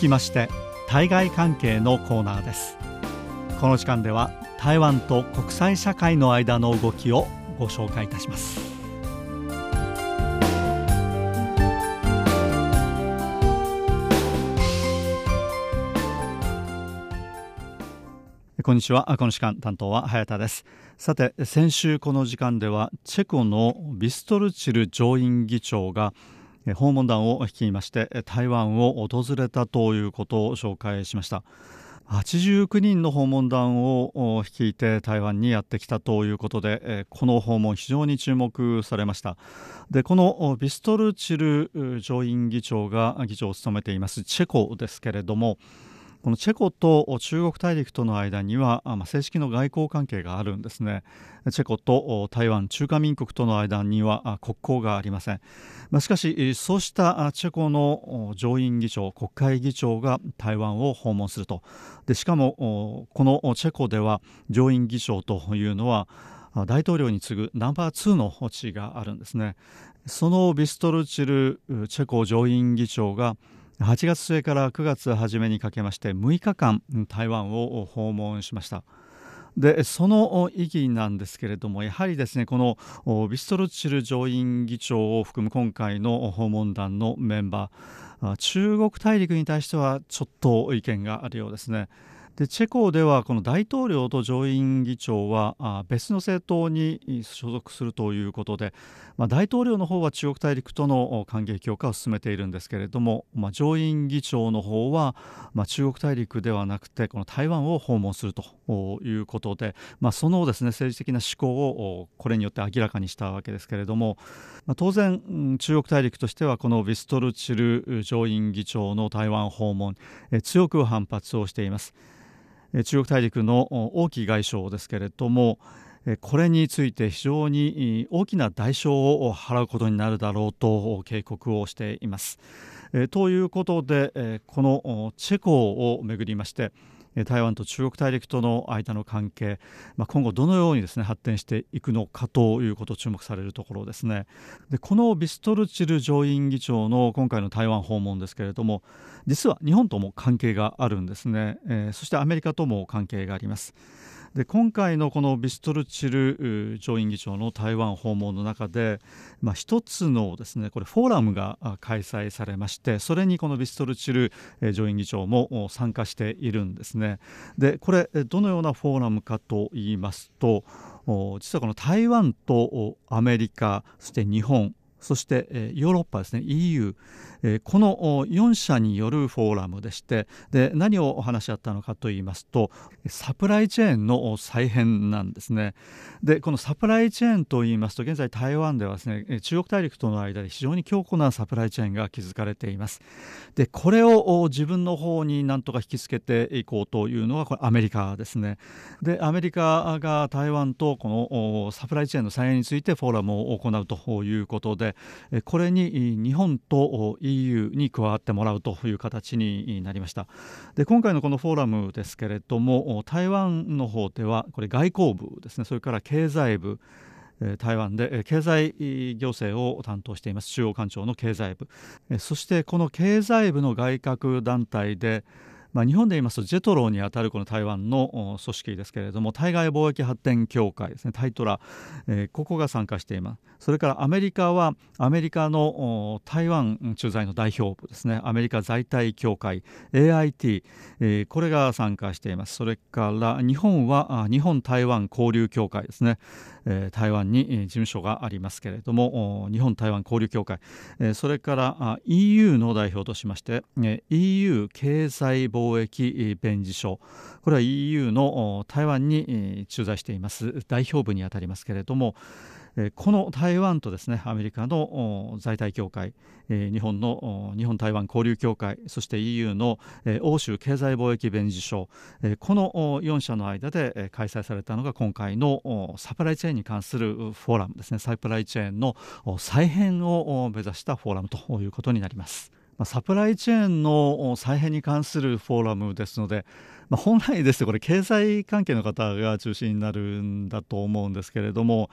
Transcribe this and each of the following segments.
きまして対外関係のコーナーです。この時間では台湾と国際社会の間の動きをご紹介いたします。こんにちは。この時間担当は早田です。さて先週この時間ではチェコのビストルチル上院議長が訪問団を率いまして台湾を訪れたということを紹介しました。89人の訪問団を率いて台湾にやってきたということでこの訪問非常に注目されました。でこのビストルチル上院議長が議長を務めていますチェコですけれどもこのチェコと中国大陸との間には、まあ、正式の外交関係があるんですね。チェコと台湾中華民国との間には国交がありません、まあ、しかしそうしたチェコの上院議長国会議長が台湾を訪問すると。でしかもこのチェコでは上院議長というのは大統領に次ぐナンバー2の地位があるんですね。そのビストルチルチェコ上院議長が8月末から9月初めにかけまして6日間台湾を訪問しましたでその意義なんですけれどもやはりですねこのビストルチル上院議長を含む今回の訪問団のメンバー中国大陸に対してはちょっと意見があるようですね。でチェコではこの大統領と上院議長は別の政党に所属するということで、まあ、大統領の方は中国大陸との関係強化を進めているんですけれども、まあ、上院議長の方は、まあ、中国大陸ではなくてこの台湾を訪問するということで、まあ、そのです、ね、政治的な思考をこれによって明らかにしたわけですけれども、まあ、当然中国大陸としてはこのビストルチル上院議長の台湾訪問強く反発をしています。中国大陸の王毅外相ですけれどもこれについて非常に大きな代償を払うことになるだろうと警告をしています。ということでこのチェコをめぐりまして台湾と中国大陸との間の関係、まあ、今後どのようにですね発展していくのかということを注目されるところですね。でこのビストルチル上院議長の今回の台湾訪問ですけれども実は日本とも関係があるんですね、えー、そしてアメリカとも関係があります。で今回のこのビストルチル上院議長の台湾訪問の中で、まあ、一つのですねこれフォーラムが開催されましてそれにこのビストルチル上院議長も参加しているんですね。でこれどのようなフォーラムかと言いますと実はこの台湾とアメリカそして日本そしてえヨーロッパですね。EU この4社によるフォーラムでしてで何をお話し合ったのかといいますとサプライチェーンの再編なんですね。でこのサプライチェーンといいますと現在台湾ではですね中国大陸との間で非常に強固なサプライチェーンが築かれています。でこれを自分の方になんとか引きつけていこうというのはこれアメリカですね。でアメリカが台湾とこのサプライチェーンの再編についてフォーラムを行うということでこれに日本と EU に加わってもらうという形になりました。で今回のこのフォーラムですけれども台湾の方ではこれ外交部ですね。それから経済部台湾で経済行政を担当しています。中央官庁の経済部。そしてこの経済部の外郭団体でまあ、日本で言いますとジェトロにあたるこの台湾の組織ですけれども対外貿易発展協会ですねタイトラ、えー、ここが参加しています。それからアメリカはアメリカの台湾駐在の代表部ですね。アメリカ在台協会 AIT、えー、これが参加しています。それから日本は日本台湾交流協会ですね、台湾に事務所がありますけれども日本台湾交流協会、それから EU の代表としまして、EU 経済貿易弁事所。これは EU の台湾に駐在しています。代表部にあたりますけれどもこの台湾とですねアメリカの在台協会日本の日本台湾交流協会そして EU の欧州経済貿易弁事所この4社の間で開催されたのが今回のサプライチェーンに関するフォーラムですねサプライチェーンの再編を目指したフォーラムということになります。サプライチェーンの再編に関するフォーラムですので、まあ、本来ですとこれ経済関係の方が中心になるんだと思うんですけれども、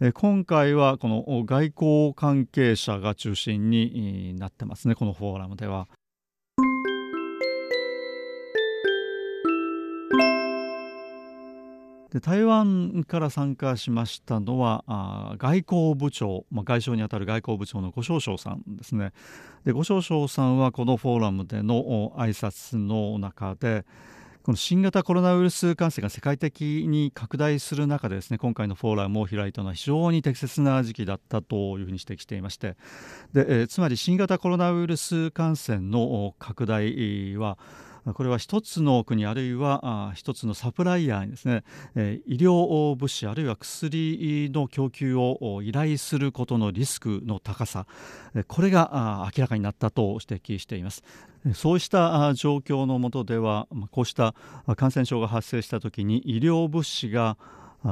え今回はこの外交関係者が中心になってますねこのフォーラムでは。で台湾から参加しましたのはあ外交部長、まあ、外相にあたる外交部長の呉少将さんですねで呉少将さんはこのフォーラムでの挨拶の中でこの新型コロナウイルス感染が世界的に拡大する中でですね今回のフォーラムを開いたのは非常に適切な時期だったというふうに指摘していまして。で、えー、つまり新型コロナウイルス感染の拡大はこれは一つの国あるいは一つのサプライヤーにですね医療物資あるいは薬の供給を依頼することのリスクの高さこれが明らかになったと指摘しています。そうした状況の下ではこうした感染症が発生した時に医療物資が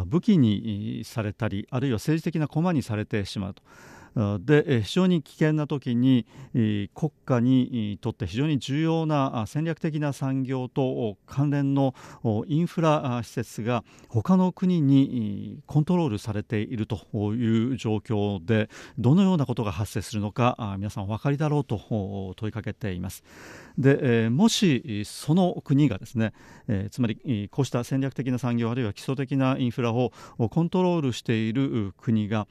武器にされたりあるいは政治的な駒にされてしまうと。で非常に危険な時に国家にとって非常に重要な戦略的な産業と関連のインフラ施設が他の国にコントロールされているという状況でどのようなことが発生するのか皆さんお分かりだろうと問いかけています。でもしその国がですねつまりこうした戦略的な産業あるいは基礎的なインフラをコントロールしている国が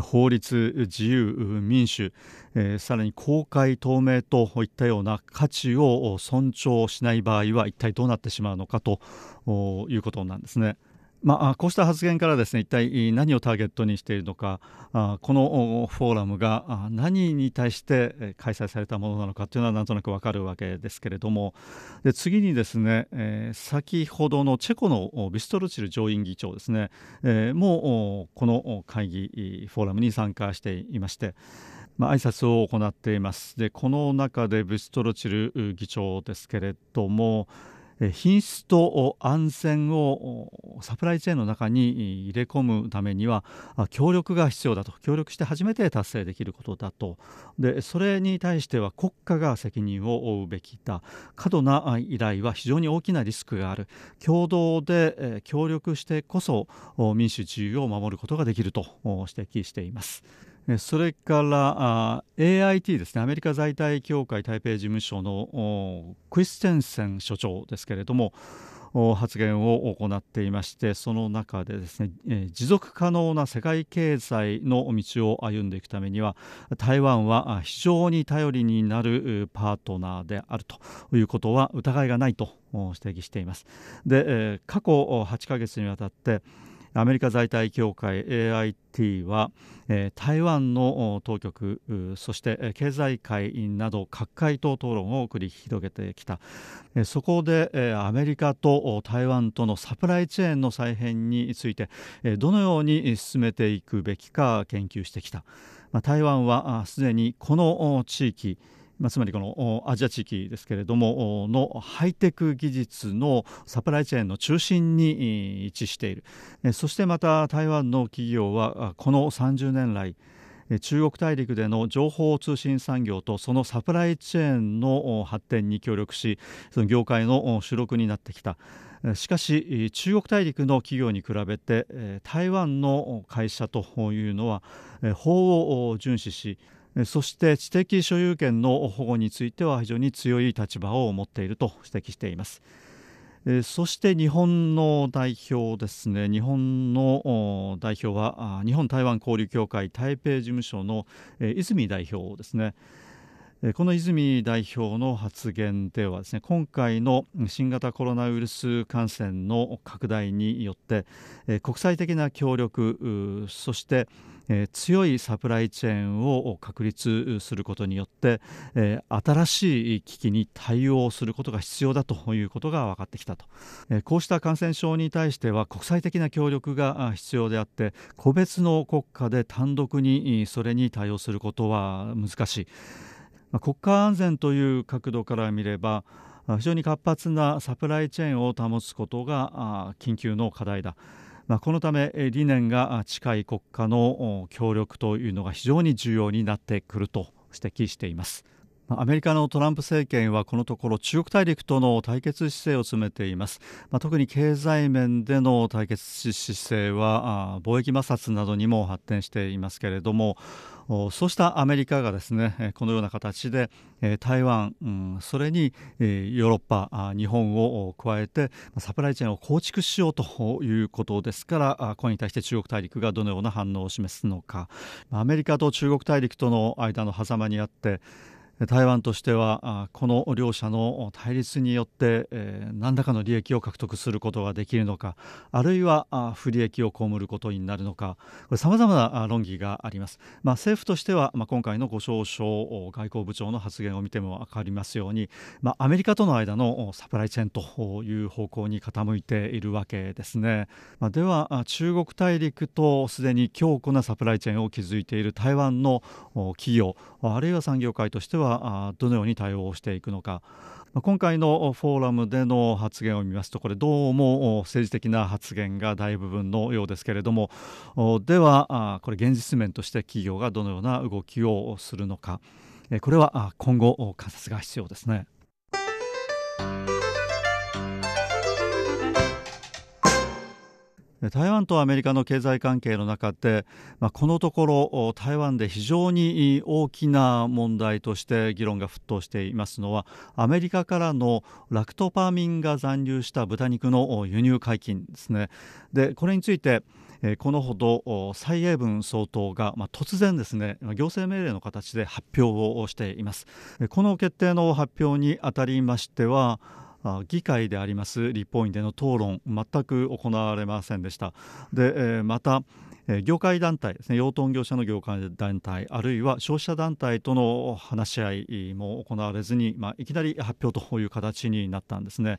法律、自由、民主、えー、さらに公開、透明といったような価値を尊重しない場合は一体どうなってしまうのかということなんですね。まあ、こうした発言からですね一体何をターゲットにしているのかこのフォーラムが何に対して開催されたものなのかというのはなんとなくわかるわけですけれどもで次にですね、えー、先ほどのチェコのビストルチル上院議長ですね、えー、もこの会議フォーラムに参加していまして。まあ、挨拶を行っていますでこの中でビストロチル議長ですけれども、品質と安全をサプライチェーンの中に入れ込むためには協力が必要だと。協力して初めて達成できることだと。でそれに対しては国家が責任を負うべきだ。過度な依頼は非常に大きなリスクがある。共同で協力してこそ民主主義を守ることができると指摘しています。それからあ AIT ですね。アメリカ在台協会台北事務所のクリステンセン所長ですけれども発言を行っていましてその中でですね、え持続可能な世界経済の道を歩んでいくためには台湾は非常に頼りになるパートナーであるということは疑いがないと指摘しています。で、え過去8ヶ月にわたってアメリカ在台協会 AIT は、えー、台湾の当局そして経済界など各界と討論を繰り広げてきた、えー、そこで、えー、アメリカと台湾とのサプライチェーンの再編について、えー、どのように進めていくべきか研究してきた、まあ、台湾はすでにこの地域まあ、つまりこのアジア地域ですけれどものハイテク技術のサプライチェーンの中心に位置している。そしてまた台湾の企業はこの30年来中国大陸での情報通信産業とそのサプライチェーンの発展に協力しその業界の主力になってきた。しかし中国大陸の企業に比べて台湾の会社というのは法を遵守しそして知的所有権の保護については非常に強い立場を持っていると指摘しています。そして日本の代表ですね日本の代表は日本台湾交流協会台北事務所の泉代表ですねこの泉代表の発言ではですね今回の新型コロナウイルス感染の拡大によって国際的な協力そして強いサプライチェーンを確立することによって新しい危機に対応することが必要だということが分かってきたとこうした感染症に対しては国際的な協力が必要であって個別の国家で単独にそれに対応することは難しい国家安全という角度から見れば非常に活発なサプライチェーンを保つことが緊急の課題だ。まあ、このため理念が近い国家の協力というのが非常に重要になってくると指摘しています。アメリカのトランプ政権はこのところ中国大陸との対決姿勢を詰めています、まあ、特に経済面での対決姿勢は貿易摩擦などにも発展していますけれどもそうしたアメリカがですねこのような形で台湾、それにヨーロッパ日本を加えてサプライチェーンを構築しようということですからこれに対して中国大陸がどのような反応を示すのか。アメリカと中国大陸との間の狭間にあって台湾としてはこの両者の対立によって何らかの利益を獲得することができるのかあるいは不利益を被ることになるのかさまざまな論議があります、まあ、政府としては、今回の五少将外交部長の発言を見ても分かりますように、まあ、アメリカとの間のサプライチェーンという方向に傾いているわけですね、まあ、では中国大陸とすでに強固なサプライチェーンを築いている台湾の企業あるいは産業界としてはどのように対応していくのか今回のフォーラムでの発言を見ますとこれどうも政治的な発言が大部分のようですけれどもではこれ現実面として企業がどのような動きをするのかこれは今後観察が必要ですね。台湾とアメリカの経済関係の中で、まあ、このところ台湾で非常に大きな問題として議論が沸騰していますのはアメリカからのラクトパーミンが残留した豚肉の輸入解禁ですね。でこれについてこのほど蔡英文総統が、ま、突然ですね行政命令の形で発表をしています。この決定の発表にあたりましては議会であります立法院での討論全く行われませんでした。でまた業界団体ですね養豚業者の業界団体あるいは消費者団体との話し合いも行われずに、まあ、いきなり発表という形になったんですね。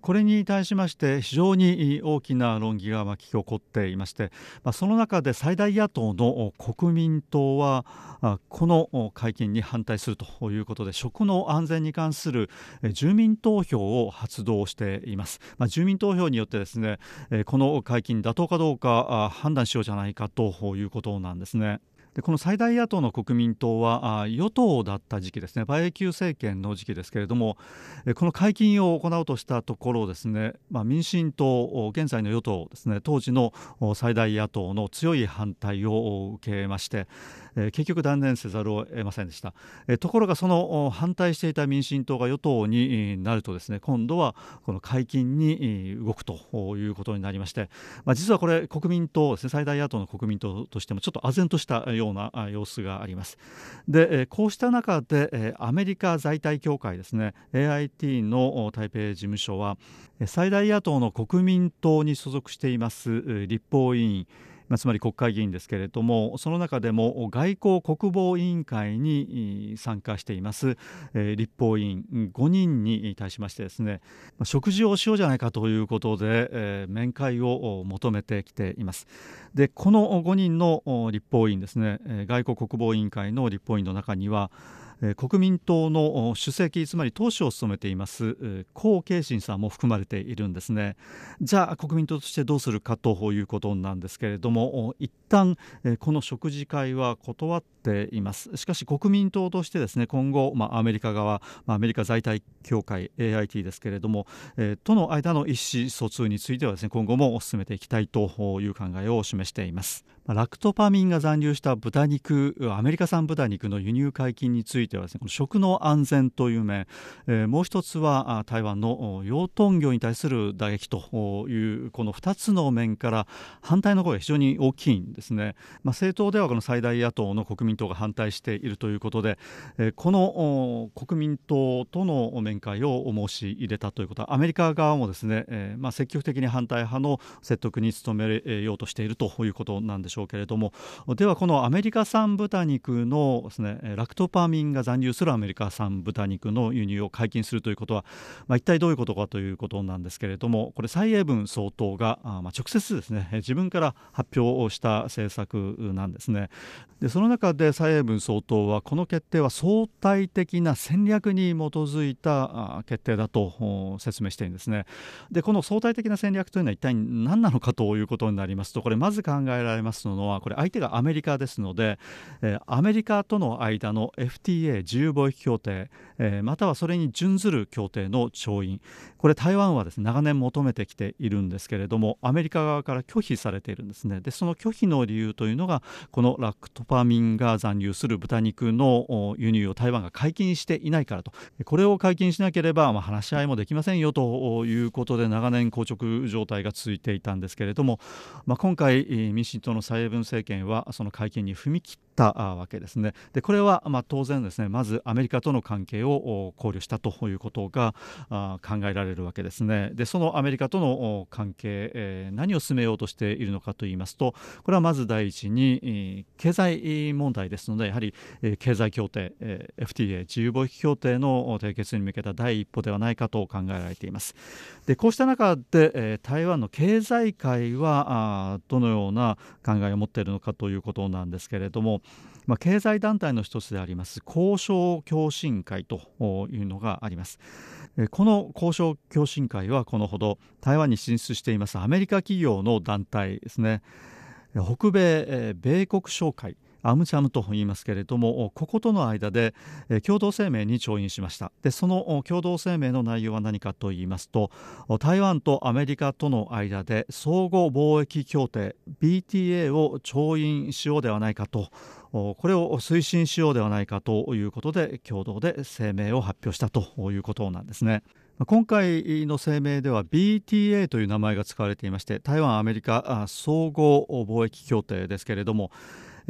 これに対しまして非常に大きな論議が巻き起こっていまして、まあ、その中で最大野党の国民党はこの会見に反対するということで食の安全に関する住民投票を発動しています、まあ、住民投票によってですねこの会見妥当かどうか判断しようじゃないないかということなんですね。でこの最大野党の国民党は与党だった時期ですね。馬英九政権の時期ですけれどもこの解禁を行おうとしたところですね、まあ、民進党現在の与党ですね。当時の最大野党の強い反対を受けまして結局断念せざるを得ませんでした。ところがその反対していた民進党が与党になるとですね今度はこの解禁に動くということになりまして、まあ、実はこれ国民党ですね最大野党の国民党としてもちょっと唖然としたような様子があります。でこうした中でアメリカ在台協会ですね AIT の台北事務所は最大野党の国民党に所属しています立法委員まあ、つまり国会議員ですけれどもその中でも外交国防委員会に参加しています、えー、立法委員5人に対しましてですね食事をしようじゃないかということで、えー、面会を求めてきています。でこの5人の立法委員ですね外交国防委員会の立法委員の中には国民党の主席つまり党首を務めています江慶信さんも含まれているんですね。じゃあ国民党としてどうするかということなんですけれども一旦この食事会は断っています。しかし国民党としてですね今後、まあ、アメリカ側、まあ、アメリカ在台協会 AIT ですけれども、えー、との間の意思疎通についてはですね今後も進めていきたいという考えを示しています。ラクトパミンが残留した豚肉アメリカ産豚肉の輸入解禁についてはですね食の安全という面、えー、もう一つは台湾の養豚業に対する打撃というこの2つの面から反対の声が非常に大きいんですね、まあ、政党ではこの最大野党の国民党が反対しているということで、えー、この国民党との面会を申し入れたということはアメリカ側もですね、えーまあ、積極的に反対派の説得に努めようとしているということなんでしょう。しょうけれどもではこのアメリカ産豚肉のですねラクトパーミンが残留するアメリカ産豚肉の輸入を解禁するということは、まあ、一体どういうことかということなんですけれどもこれ蔡英文総統が、まあ、直接ですね自分から発表をした政策なんですね。でその中で蔡英文総統はこの決定は相対的な戦略に基づいた決定だと説明しているんですね。でこの相対的な戦略というのは一体何なのかということになりますとこれまず考えられますのはこれ相手がアメリカですので、えー、アメリカとの間の FTA 自由貿易協定、えー、またはそれに準ずる協定の調印。これ台湾はですね長年求めてきているんですけれどもアメリカ側から拒否されているんですね。でその拒否の理由というのがこのラクトパミンが残留する豚肉の輸入を台湾が解禁していないからと。これを解禁しなければ、まあ、話し合いもできませんよということで長年硬直状態が続いていたんですけれども、まあ、今回民進党の蔡英文政権はその解禁に踏み切ったわけですね。でこれはまあ当然ですねまずアメリカとの関係を考慮したということが考えられるわけですね。でそのアメリカとの関係、え、何を進めようとしているのかといいますとこれはまず第一に経済問題ですのでやはり経済協定 FTA 自由貿易協定の締結に向けた第一歩ではないかと考えられています。でこうした中で台湾の経済界はどのような考えを持っているのかということなんですけれどもまあ、経済団体の一つであります交渉共進会というのがあります。この交渉共進会はこのほど台湾に進出していますアメリカ企業の団体ですね。北米米国商会アムチャムと言いますけれどもこことの間で共同声明に調印しましたでその共同声明の内容は何かと言いますと台湾とアメリカとの間で相互貿易協定 BTA を調印しようではないかとこれを推進しようではないかということで共同で声明を発表したということなんですね。今回の声明では BTA という名前が使われていまして台湾アメリカ相互貿易協定ですけれども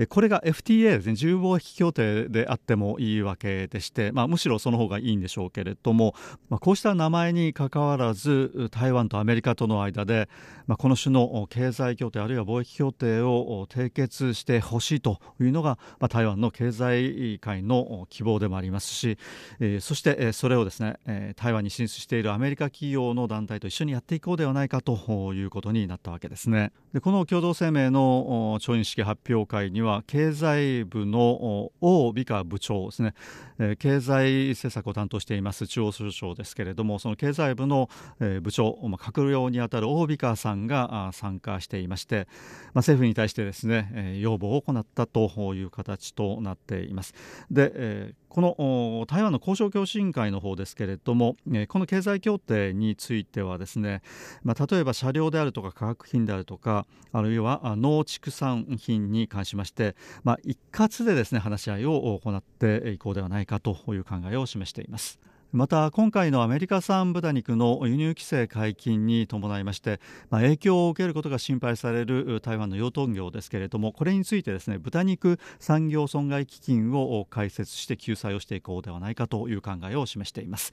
これが FTA ですね自由貿易協定であってもいいわけでして、まあ、むしろその方がいいんでしょうけれども、まあ、こうした名前にかかわらず台湾とアメリカとの間で、まあ、この種の経済協定あるいは貿易協定を締結してほしいというのが、まあ、台湾の経済界の希望でもありますし、えー、そしてそれをですね、台湾に進出しているアメリカ企業の団体と一緒にやっていこうではないかということになったわけですね。でこの共同声明の調印式発表会にはは経済部の王美香部長ですね、え、経済政策を担当しています中央省庁ですけれどもその経済部の、え、部長、まあ、閣僚にあたる王美香さんが参加していまして、まあ、政府に対してですね、え、要望を行ったという形となっています。で、えーこの台湾の交渉協進会の方ですけれども、この経済協定についてはですね、まあ、例えば車両であるとか化学品であるとかあるいは農畜産品に関しまして、まあ、一括でですね話し合いを行っていこうではないかという考えを示しています。また今回のアメリカ産豚肉の輸入規制解禁に伴いまして、まあ、影響を受けることが心配される台湾の養豚業ですけれどもこれについてですね豚肉産業損害基金を開設して救済をしていこうではないかという考えを示しています。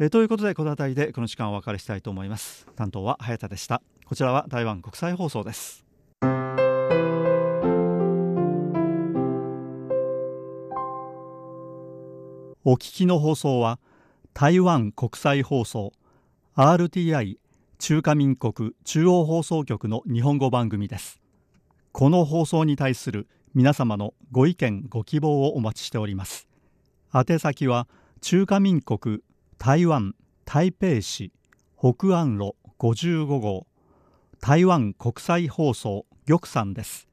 えということでこの辺りでこの時間お別れしたいと思います。担当は早田でした。こちらは台湾国際放送です。お聞きの放送は台湾国際放送 RTI 中華民国中央放送局の日本語番組です。この放送に対する皆様のご意見ご希望をお待ちしております。宛先は中華民国台湾台北市北安路55号台湾国際放送玉山です。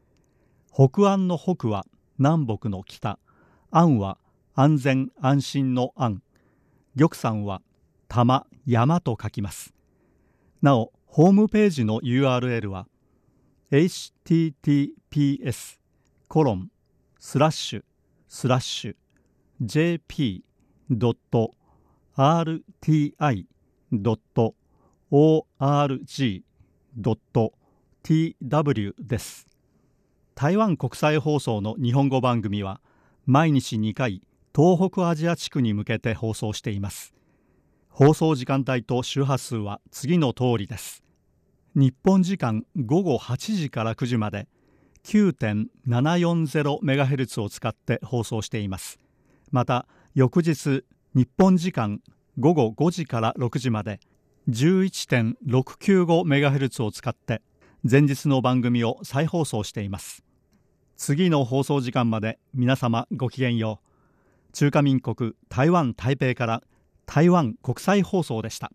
北安の北は南北の北安は安全安心の安。玉山は玉山と書きます。なおホームページの URL は https コロンスラッシュスラッシュ jp.rti.org.tw です。台湾国際放送の日本語番組は毎日2回東北アジア地区に向けて放送しています。放送時間帯と周波数は次の通りです。日本時間午後8時から9時まで 9.740MHz を使って放送しています。また翌日日本時間午後5時から6時まで 11.695MHz を使って前日の番組を再放送しています。次の放送時間まで皆様ごきげんよう。中華民国台湾台北から台湾国際放送でした。